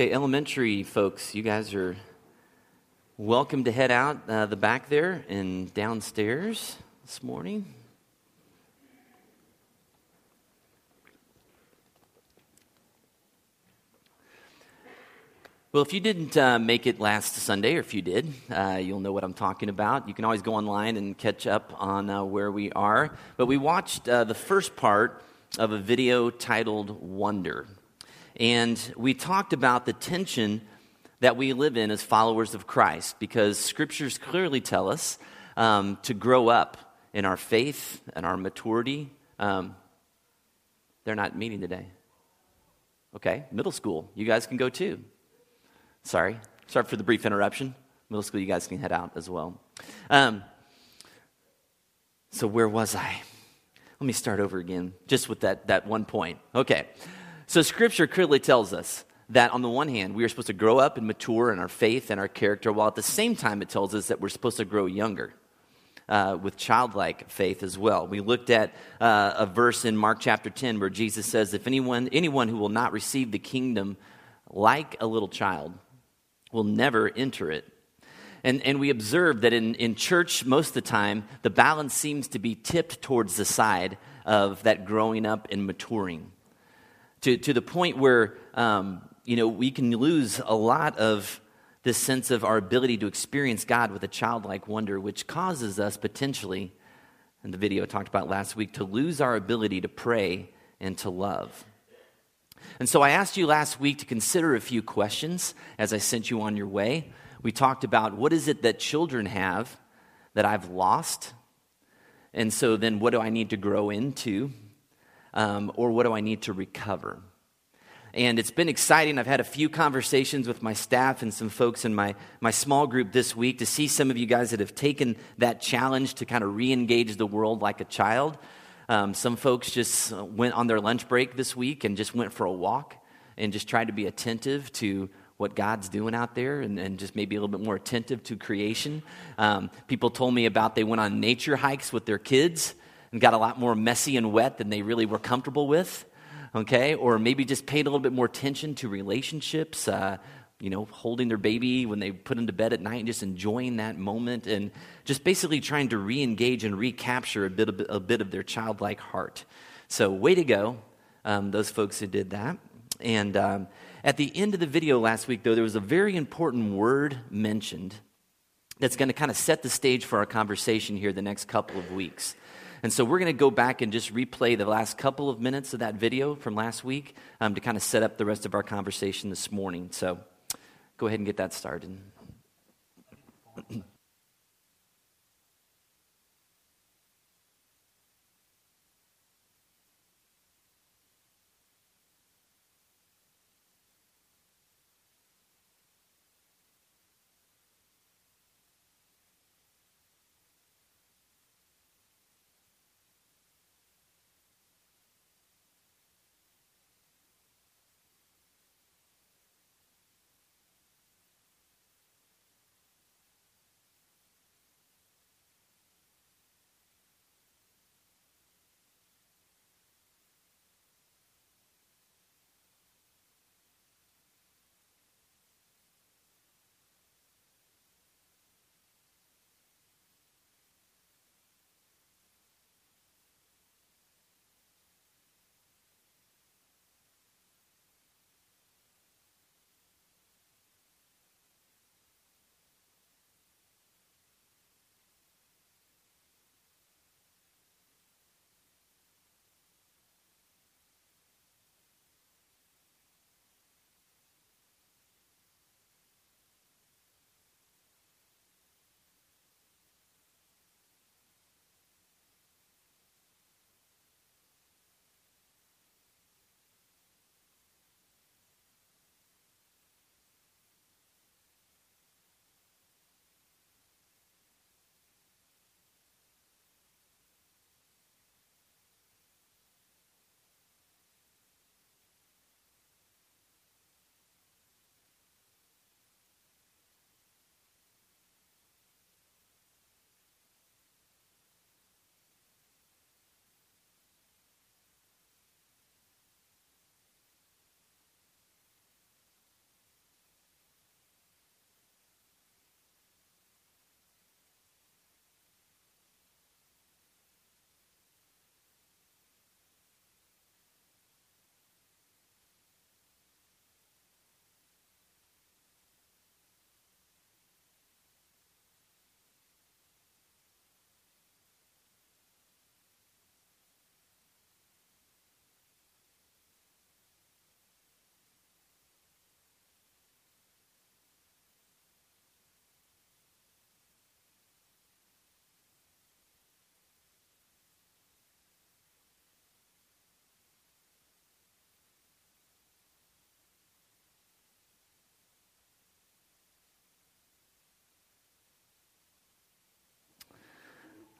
Okay, elementary folks, you guys are welcome to head out uh, the back there and downstairs this morning. Well, if you didn't uh, make it last Sunday, or if you did, uh, you'll know what I'm talking about. You can always go online and catch up on uh, where we are. But we watched uh, the first part of a video titled Wonder. And we talked about the tension that we live in as followers of Christ, because scriptures clearly tell us um, to grow up in our faith and our maturity. Um, they're not meeting today. Okay, middle school. You guys can go too. Sorry. Sorry for the brief interruption. Middle school, you guys can head out as well. Um, so, where was I? Let me start over again, just with that, that one point. Okay. So, Scripture clearly tells us that on the one hand, we are supposed to grow up and mature in our faith and our character, while at the same time, it tells us that we're supposed to grow younger. Uh, with childlike faith as well. We looked at uh, a verse in Mark chapter 10 where Jesus says, If anyone, anyone who will not receive the kingdom like a little child will never enter it. And, and we observe that in, in church, most of the time, the balance seems to be tipped towards the side of that growing up and maturing. To, to the point where, um, you know, we can lose a lot of this sense of our ability to experience God with a childlike wonder, which causes us potentially, in the video I talked about last week, to lose our ability to pray and to love. And so I asked you last week to consider a few questions as I sent you on your way. We talked about what is it that children have that I've lost? And so then what do I need to grow into? Um, or what do I need to recover? And it's been exciting. I've had a few conversations with my staff and some folks in my, my small group this week to see some of you guys that have taken that challenge to kind of re engage the world like a child. Um, some folks just went on their lunch break this week and just went for a walk and just tried to be attentive to what God's doing out there and, and just maybe a little bit more attentive to creation. Um, people told me about they went on nature hikes with their kids and got a lot more messy and wet than they really were comfortable with. Okay, or maybe just paid a little bit more attention to relationships. Uh, you know, holding their baby when they put them to bed at night and just enjoying that moment and just basically trying to re engage and recapture a bit, of, a bit of their childlike heart. So, way to go, um, those folks who did that. And um, at the end of the video last week, though, there was a very important word mentioned that's going to kind of set the stage for our conversation here the next couple of weeks. And so we're going to go back and just replay the last couple of minutes of that video from last week um, to kind of set up the rest of our conversation this morning. So go ahead and get that started.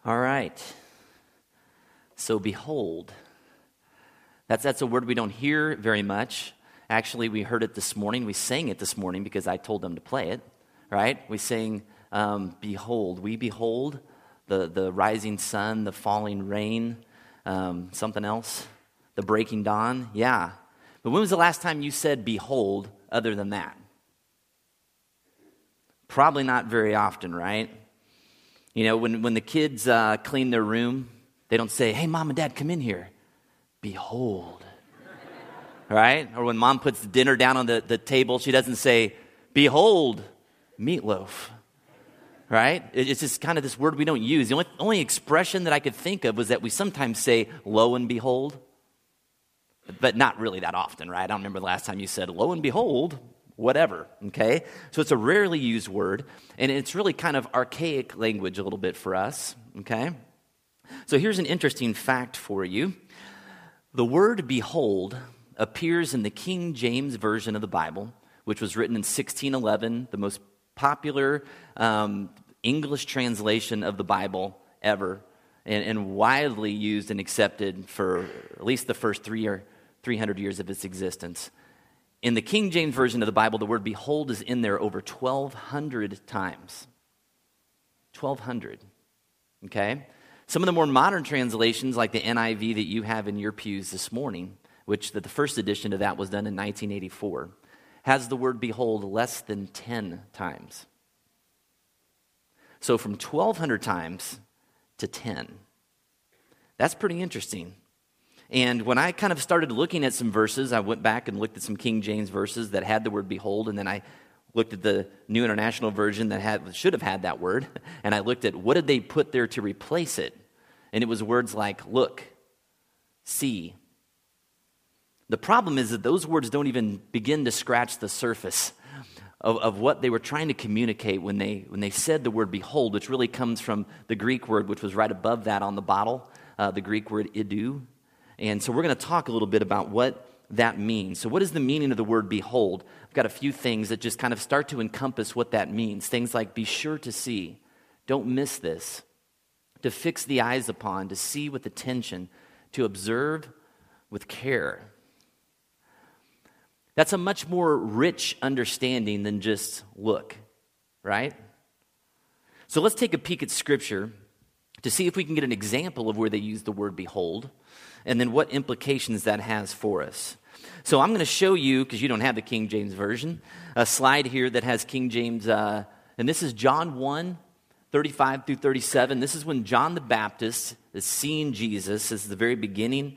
All right. So, behold. That's, that's a word we don't hear very much. Actually, we heard it this morning. We sang it this morning because I told them to play it, right? We sang, um, Behold. We behold the, the rising sun, the falling rain, um, something else, the breaking dawn. Yeah. But when was the last time you said behold other than that? Probably not very often, right? You know, when, when the kids uh, clean their room, they don't say, hey, mom and dad, come in here. Behold. right? Or when mom puts dinner down on the, the table, she doesn't say, behold, meatloaf. Right? It's just kind of this word we don't use. The only, only expression that I could think of was that we sometimes say, lo and behold, but not really that often, right? I don't remember the last time you said, lo and behold, whatever, okay? So it's a rarely used word, and it's really kind of archaic language a little bit for us, okay? So here's an interesting fact for you the word behold appears in the King James Version of the Bible, which was written in 1611, the most popular um, English translation of the Bible ever, and, and, widely used and accepted for at least the first three or 300 years of its existence. In the King James Version of the Bible, the word behold is in there over 1,200 times. 1,200. Okay? Some of the more modern translations, like the NIV that you have in your pews this morning, which the first edition of that was done in 1984, has the word behold less than 10 times. So from 1,200 times to 10. That's pretty interesting. And when I kind of started looking at some verses, I went back and looked at some King James verses that had the word behold, and then I looked at the New International Version that had, should have had that word, and I looked at what did they put there to replace it. And it was words like look, see. The problem is that those words don't even begin to scratch the surface of, of what they were trying to communicate when they, when they said the word behold, which really comes from the Greek word, which was right above that on the bottle, uh, the Greek word idu. And so we're going to talk a little bit about what that means. So, what is the meaning of the word behold? I've got a few things that just kind of start to encompass what that means. Things like be sure to see, don't miss this, to fix the eyes upon, to see with attention, to observe with care. That's a much more rich understanding than just look, right? So let's take a peek at Scripture to see if we can get an example of where they use the word behold and then what implications that has for us. So I'm going to show you, because you don't have the King James Version, a slide here that has King James, uh, and this is John 1 35 through 37. This is when John the Baptist is seeing Jesus. This is the very beginning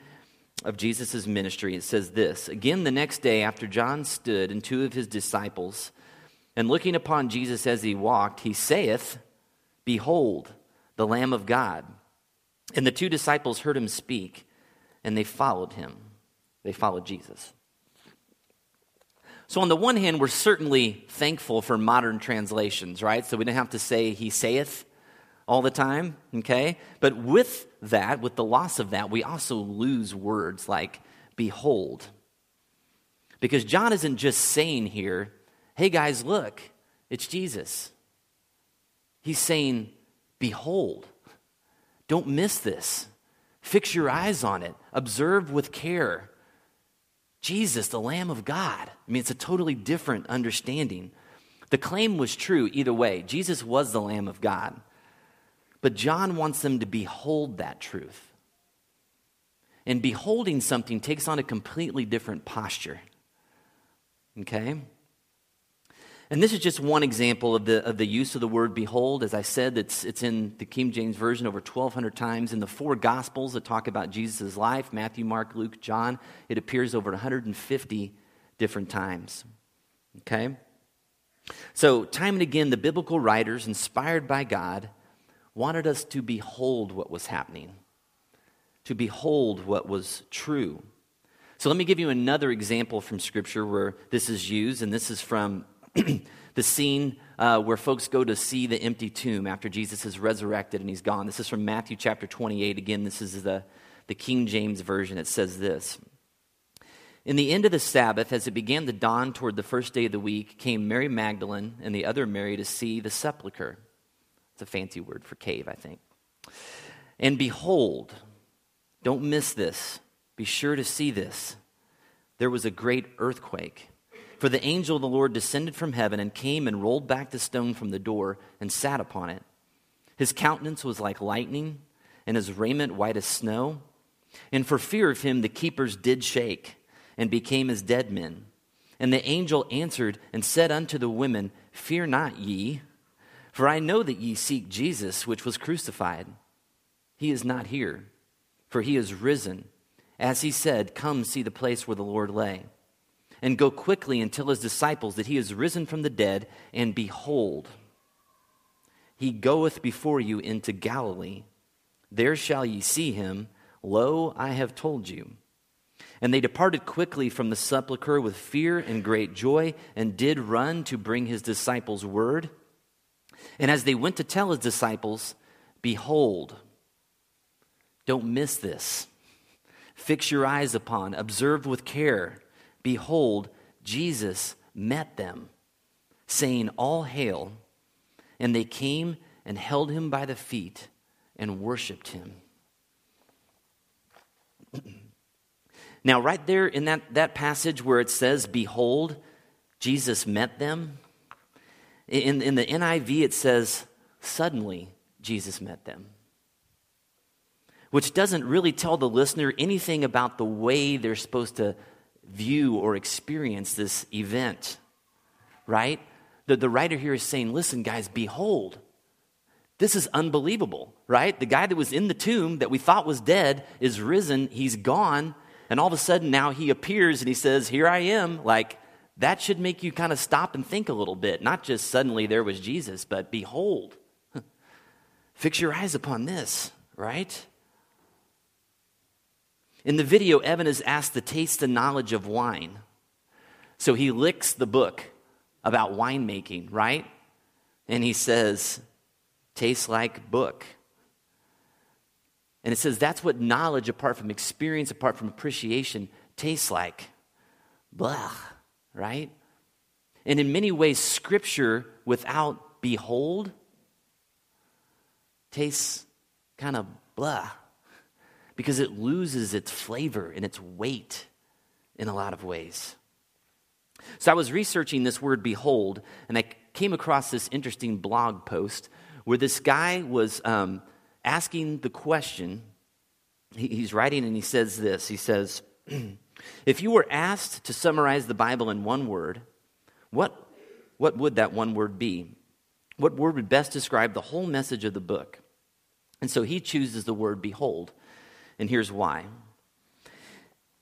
of Jesus' ministry. It says this Again, the next day, after John stood and two of his disciples, and looking upon Jesus as he walked, he saith, Behold, the Lamb of God. And the two disciples heard him speak and they followed him. They followed Jesus. So, on the one hand, we're certainly thankful for modern translations, right? So we don't have to say, He saith all the time, okay? But with that, with the loss of that, we also lose words like behold. Because John isn't just saying here, hey guys, look, it's Jesus. He's saying, behold, don't miss this. Fix your eyes on it. Observe with care. Jesus, the Lamb of God. I mean, it's a totally different understanding. The claim was true either way. Jesus was the Lamb of God. But John wants them to behold that truth. And beholding something takes on a completely different posture. Okay? And this is just one example of the, of the use of the word behold. As I said, it's, it's in the King James Version over 1,200 times. In the four Gospels that talk about Jesus' life Matthew, Mark, Luke, John it appears over 150 different times. Okay? So, time and again, the biblical writers, inspired by God, wanted us to behold what was happening, to behold what was true. So, let me give you another example from Scripture where this is used, and this is from the scene uh, where folks go to see the empty tomb after Jesus is resurrected and he's gone. This is from Matthew chapter 28. Again, this is the, the King James Version. It says this In the end of the Sabbath, as it began to dawn toward the first day of the week, came Mary Magdalene and the other Mary to see the sepulchre. It's a fancy word for cave, I think. And behold, don't miss this, be sure to see this. There was a great earthquake. For the angel of the Lord descended from heaven and came and rolled back the stone from the door and sat upon it. His countenance was like lightning, and his raiment white as snow. And for fear of him, the keepers did shake and became as dead men. And the angel answered and said unto the women, Fear not ye, for I know that ye seek Jesus, which was crucified. He is not here, for he is risen. As he said, Come see the place where the Lord lay. And go quickly and tell his disciples that he is risen from the dead, and behold, he goeth before you into Galilee. There shall ye see him. Lo, I have told you. And they departed quickly from the sepulchre with fear and great joy, and did run to bring his disciples word. And as they went to tell his disciples, behold, don't miss this. Fix your eyes upon, observe with care. Behold, Jesus met them, saying, All hail. And they came and held him by the feet and worshiped him. now, right there in that, that passage where it says, Behold, Jesus met them, in, in the NIV it says, Suddenly Jesus met them. Which doesn't really tell the listener anything about the way they're supposed to view or experience this event, right? The, the writer here is saying, Listen, guys, behold, this is unbelievable, right? The guy that was in the tomb that we thought was dead is risen, he's gone, and all of a sudden now he appears and he says, Here I am. Like, that should make you kind of stop and think a little bit. Not just suddenly there was Jesus, but behold. Fix your eyes upon this, right? In the video, Evan is asked to taste the knowledge of wine. So he licks the book about winemaking, right? And he says, tastes like book. And it says that's what knowledge, apart from experience, apart from appreciation, tastes like. Blah, right? And in many ways, scripture without behold tastes kind of blah because it loses its flavor and its weight in a lot of ways. So I was researching this word behold, and I came across this interesting blog post where this guy was um, asking the question. He, he's writing and he says this He says, If you were asked to summarize the Bible in one word, what, what would that one word be? What word would best describe the whole message of the book? And so he chooses the word behold. And here's why.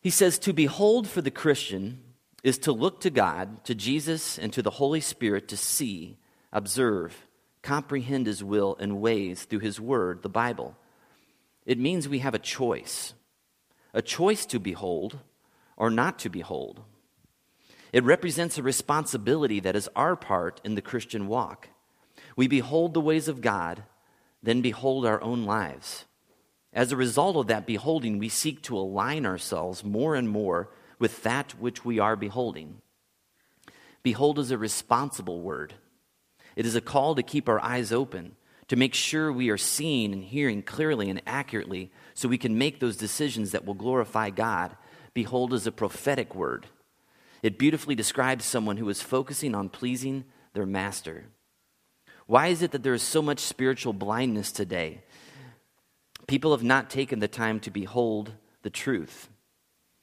He says, To behold for the Christian is to look to God, to Jesus, and to the Holy Spirit to see, observe, comprehend His will and ways through His Word, the Bible. It means we have a choice a choice to behold or not to behold. It represents a responsibility that is our part in the Christian walk. We behold the ways of God, then behold our own lives. As a result of that beholding, we seek to align ourselves more and more with that which we are beholding. Behold is a responsible word. It is a call to keep our eyes open, to make sure we are seeing and hearing clearly and accurately so we can make those decisions that will glorify God. Behold is a prophetic word. It beautifully describes someone who is focusing on pleasing their master. Why is it that there is so much spiritual blindness today? People have not taken the time to behold the truth.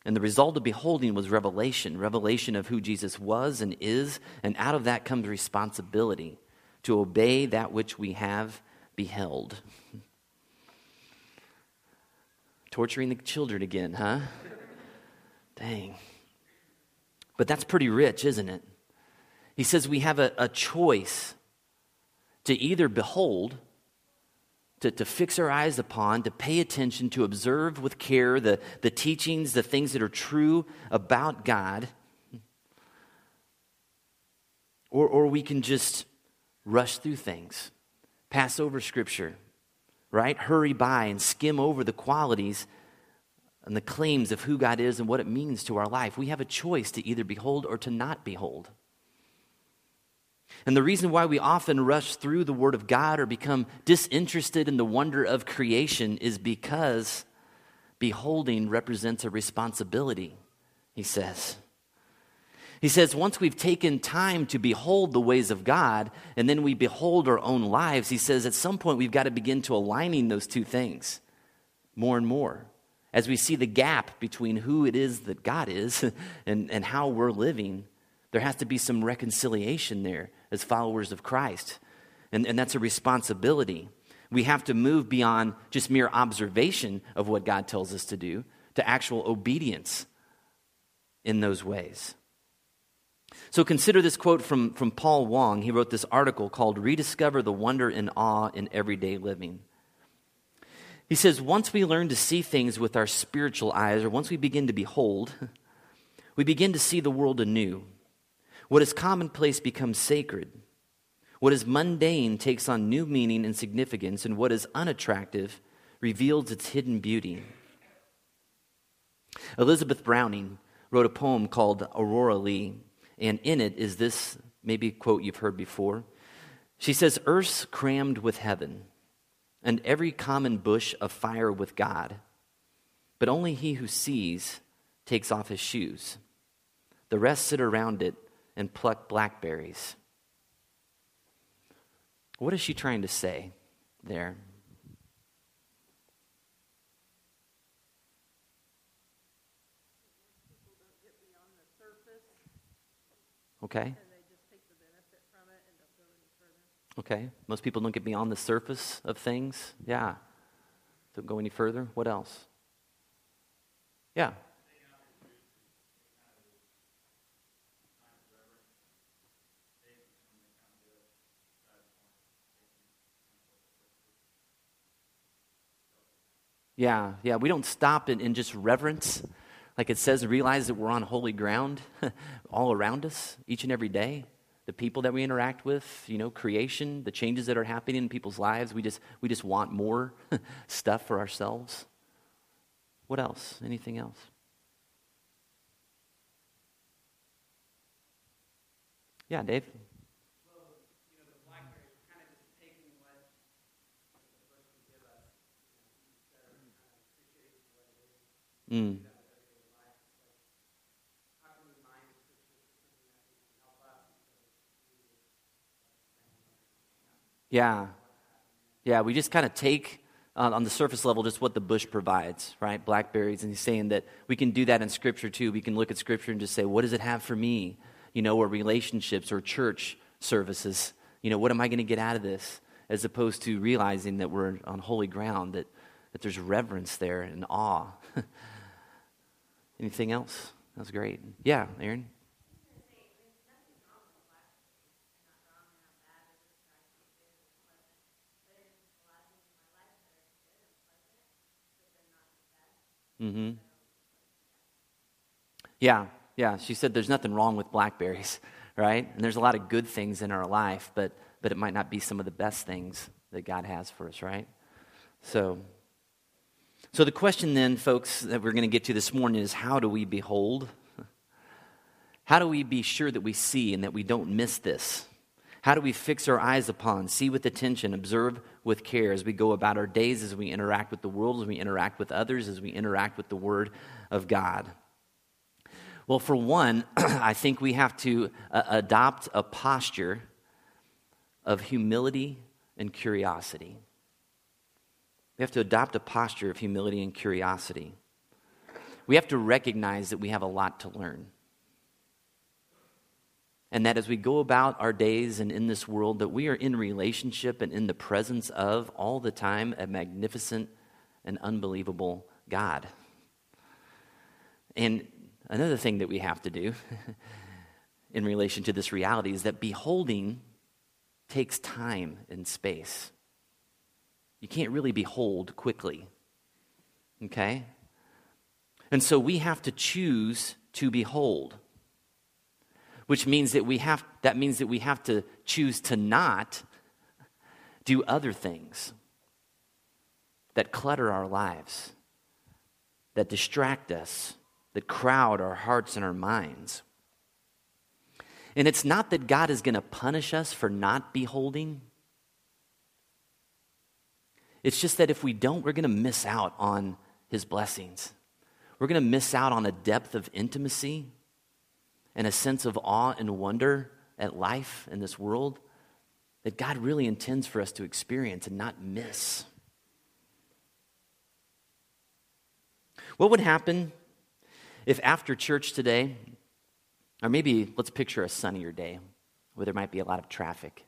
And the result of beholding was revelation revelation of who Jesus was and is. And out of that comes responsibility to obey that which we have beheld. Torturing the children again, huh? Dang. But that's pretty rich, isn't it? He says we have a, a choice to either behold to, to fix our eyes upon, to pay attention, to observe with care the, the teachings, the things that are true about God. Or, or we can just rush through things, pass over Scripture, right? Hurry by and skim over the qualities and the claims of who God is and what it means to our life. We have a choice to either behold or to not behold. And the reason why we often rush through the Word of God or become disinterested in the wonder of creation is because beholding represents a responsibility, he says. He says, once we've taken time to behold the ways of God and then we behold our own lives, he says, at some point we've got to begin to aligning those two things more and more. As we see the gap between who it is that God is and, and how we're living, there has to be some reconciliation there as followers of Christ. And, and that's a responsibility. We have to move beyond just mere observation of what God tells us to do to actual obedience in those ways. So consider this quote from, from Paul Wong. He wrote this article called Rediscover the Wonder and Awe in Everyday Living. He says, once we learn to see things with our spiritual eyes, or once we begin to behold, we begin to see the world anew. What is commonplace becomes sacred. What is mundane takes on new meaning and significance, and what is unattractive reveals its hidden beauty. Elizabeth Browning wrote a poem called Aurora Leigh, and in it is this maybe quote you've heard before. She says, Earth's crammed with heaven, and every common bush afire with God, but only he who sees takes off his shoes. The rest sit around it and pluck blackberries. What is she trying to say there? Okay. Okay. Most people don't get beyond the surface of things. Yeah. Don't go any further. What else? Yeah. Yeah, yeah. We don't stop in, in just reverence. Like it says, realize that we're on holy ground all around us each and every day. The people that we interact with, you know, creation, the changes that are happening in people's lives. We just, we just want more stuff for ourselves. What else? Anything else? Yeah, Dave? Mm. Yeah. Yeah, we just kind of take uh, on the surface level just what the bush provides, right? Blackberries. And he's saying that we can do that in Scripture too. We can look at Scripture and just say, what does it have for me? You know, or relationships or church services. You know, what am I going to get out of this? As opposed to realizing that we're on holy ground, that, that there's reverence there and awe. Anything else? That's great. Yeah, Aaron? Mm-hmm. Yeah, yeah. She said there's nothing wrong with blackberries, right? And there's a lot of good things in our life, but but it might not be some of the best things that God has for us, right? So so, the question then, folks, that we're going to get to this morning is how do we behold? How do we be sure that we see and that we don't miss this? How do we fix our eyes upon, see with attention, observe with care as we go about our days, as we interact with the world, as we interact with others, as we interact with the Word of God? Well, for one, I think we have to uh, adopt a posture of humility and curiosity. We have to adopt a posture of humility and curiosity. We have to recognize that we have a lot to learn. And that as we go about our days and in this world, that we are in relationship and in the presence of all the time a magnificent and unbelievable God. And another thing that we have to do in relation to this reality is that beholding takes time and space. You can't really behold quickly. Okay? And so we have to choose to behold. Which means that we have that means that we have to choose to not do other things that clutter our lives, that distract us, that crowd our hearts and our minds. And it's not that God is going to punish us for not beholding. It's just that if we don't, we're going to miss out on his blessings. We're going to miss out on a depth of intimacy and a sense of awe and wonder at life in this world that God really intends for us to experience and not miss. What would happen if after church today, or maybe let's picture a sunnier day where there might be a lot of traffic,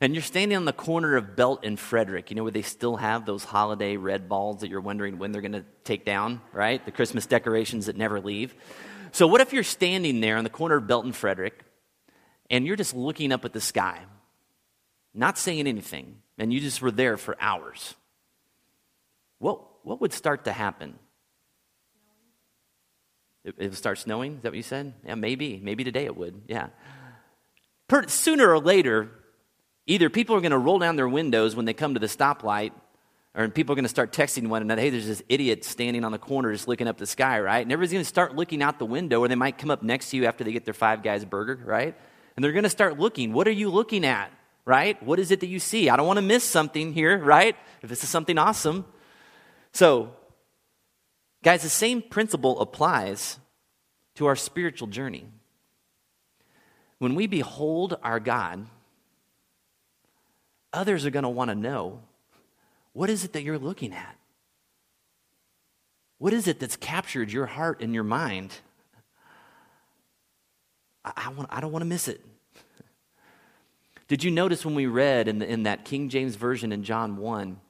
and you're standing on the corner of Belt and Frederick, you know, where they still have those holiday red balls that you're wondering when they're going to take down, right? The Christmas decorations that never leave. So, what if you're standing there on the corner of Belt and Frederick and you're just looking up at the sky, not saying anything, and you just were there for hours? What, what would start to happen? It, it would start snowing? Is that what you said? Yeah, maybe. Maybe today it would. Yeah. Per, sooner or later, either people are going to roll down their windows when they come to the stoplight or people are going to start texting one another, hey, there's this idiot standing on the corner just looking up the sky, right? And everybody's going to start looking out the window, or they might come up next to you after they get their Five Guys burger, right? And they're going to start looking. What are you looking at, right? What is it that you see? I don't want to miss something here, right? If this is something awesome. So, guys, the same principle applies to our spiritual journey. When we behold our God, others are going to want to know what is it that you're looking at? What is it that's captured your heart and your mind? I, I, want, I don't want to miss it. Did you notice when we read in, the, in that King James Version in John 1,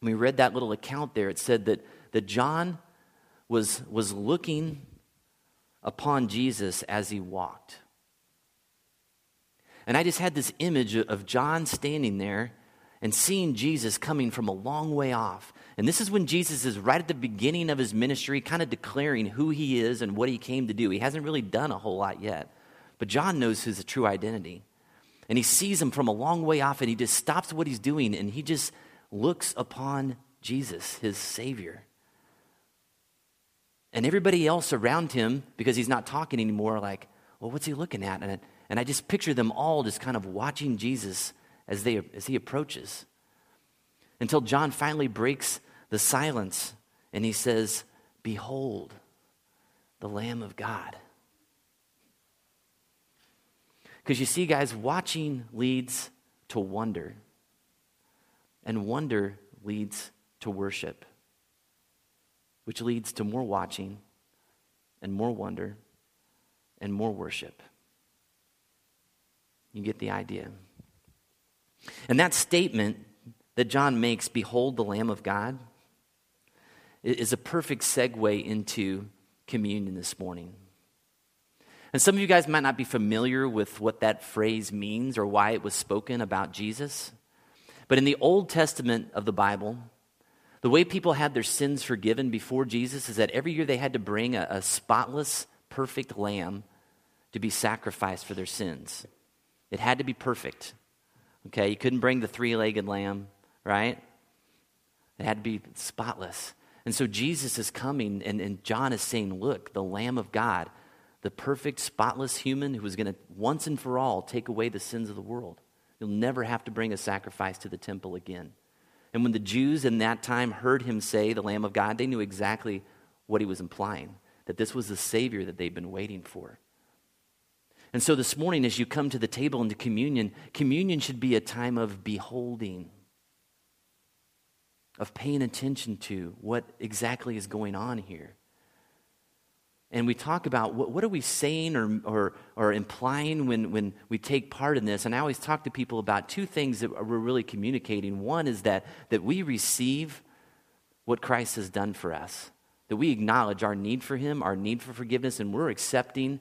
when we read that little account there, it said that, that John was, was looking upon Jesus as he walked. And I just had this image of John standing there and seeing Jesus coming from a long way off. And this is when Jesus is right at the beginning of his ministry, kind of declaring who he is and what he came to do. He hasn't really done a whole lot yet, but John knows his true identity. And he sees him from a long way off, and he just stops what he's doing and he just looks upon Jesus, his Savior. And everybody else around him, because he's not talking anymore, like, well, what's he looking at? And, and I just picture them all just kind of watching Jesus as, they, as he approaches. Until John finally breaks the silence and he says, Behold, the Lamb of God. Because you see, guys, watching leads to wonder, and wonder leads to worship, which leads to more watching and more wonder and more worship. You get the idea. And that statement that John makes, Behold the Lamb of God, is a perfect segue into communion this morning. And some of you guys might not be familiar with what that phrase means or why it was spoken about Jesus. But in the Old Testament of the Bible, the way people had their sins forgiven before Jesus is that every year they had to bring a, a spotless, perfect lamb to be sacrificed for their sins. It had to be perfect. Okay, you couldn't bring the three legged lamb, right? It had to be spotless. And so Jesus is coming, and, and John is saying, Look, the Lamb of God, the perfect, spotless human who is going to once and for all take away the sins of the world. You'll never have to bring a sacrifice to the temple again. And when the Jews in that time heard him say, the Lamb of God, they knew exactly what he was implying that this was the Savior that they'd been waiting for. And so this morning, as you come to the table into communion, communion should be a time of beholding, of paying attention to what exactly is going on here. And we talk about what, what are we saying or, or, or implying when, when we take part in this. And I always talk to people about two things that we're really communicating. One is that, that we receive what Christ has done for us, that we acknowledge our need for Him, our need for forgiveness, and we're accepting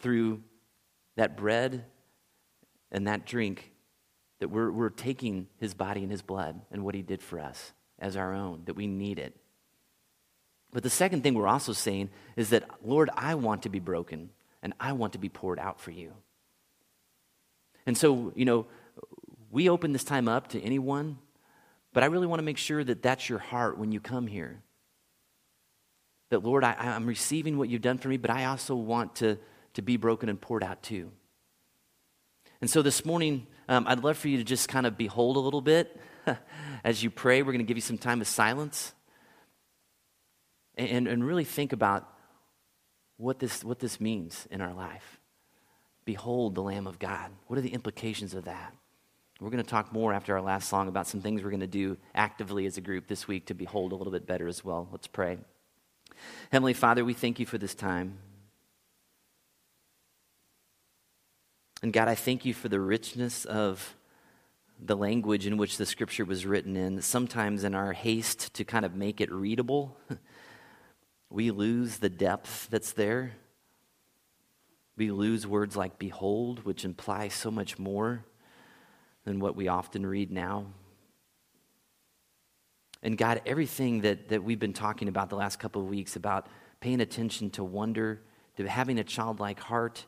through that bread and that drink, that we're, we're taking his body and his blood and what he did for us as our own, that we need it. But the second thing we're also saying is that, Lord, I want to be broken and I want to be poured out for you. And so, you know, we open this time up to anyone, but I really want to make sure that that's your heart when you come here. That, Lord, I, I'm receiving what you've done for me, but I also want to to be broken and poured out too. And so this morning, um, I'd love for you to just kind of behold a little bit as you pray. We're going to give you some time of silence and, and really think about what this, what this means in our life. Behold the Lamb of God. What are the implications of that? We're going to talk more after our last song about some things we're going to do actively as a group this week to behold a little bit better as well. Let's pray. Heavenly Father, we thank you for this time. And God, I thank you for the richness of the language in which the scripture was written in. Sometimes, in our haste to kind of make it readable, we lose the depth that's there. We lose words like behold, which imply so much more than what we often read now. And God, everything that, that we've been talking about the last couple of weeks about paying attention to wonder, to having a childlike heart,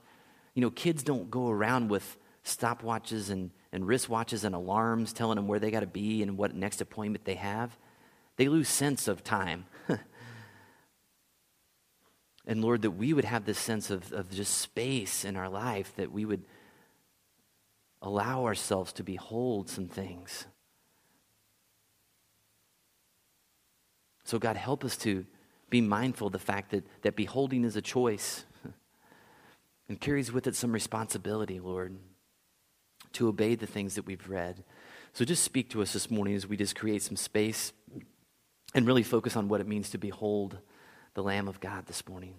you know, kids don't go around with stopwatches and, and wristwatches and alarms telling them where they got to be and what next appointment they have. They lose sense of time. and Lord, that we would have this sense of, of just space in our life, that we would allow ourselves to behold some things. So, God, help us to be mindful of the fact that, that beholding is a choice and carries with it some responsibility, Lord, to obey the things that we've read. So just speak to us this morning as we just create some space and really focus on what it means to behold the Lamb of God this morning.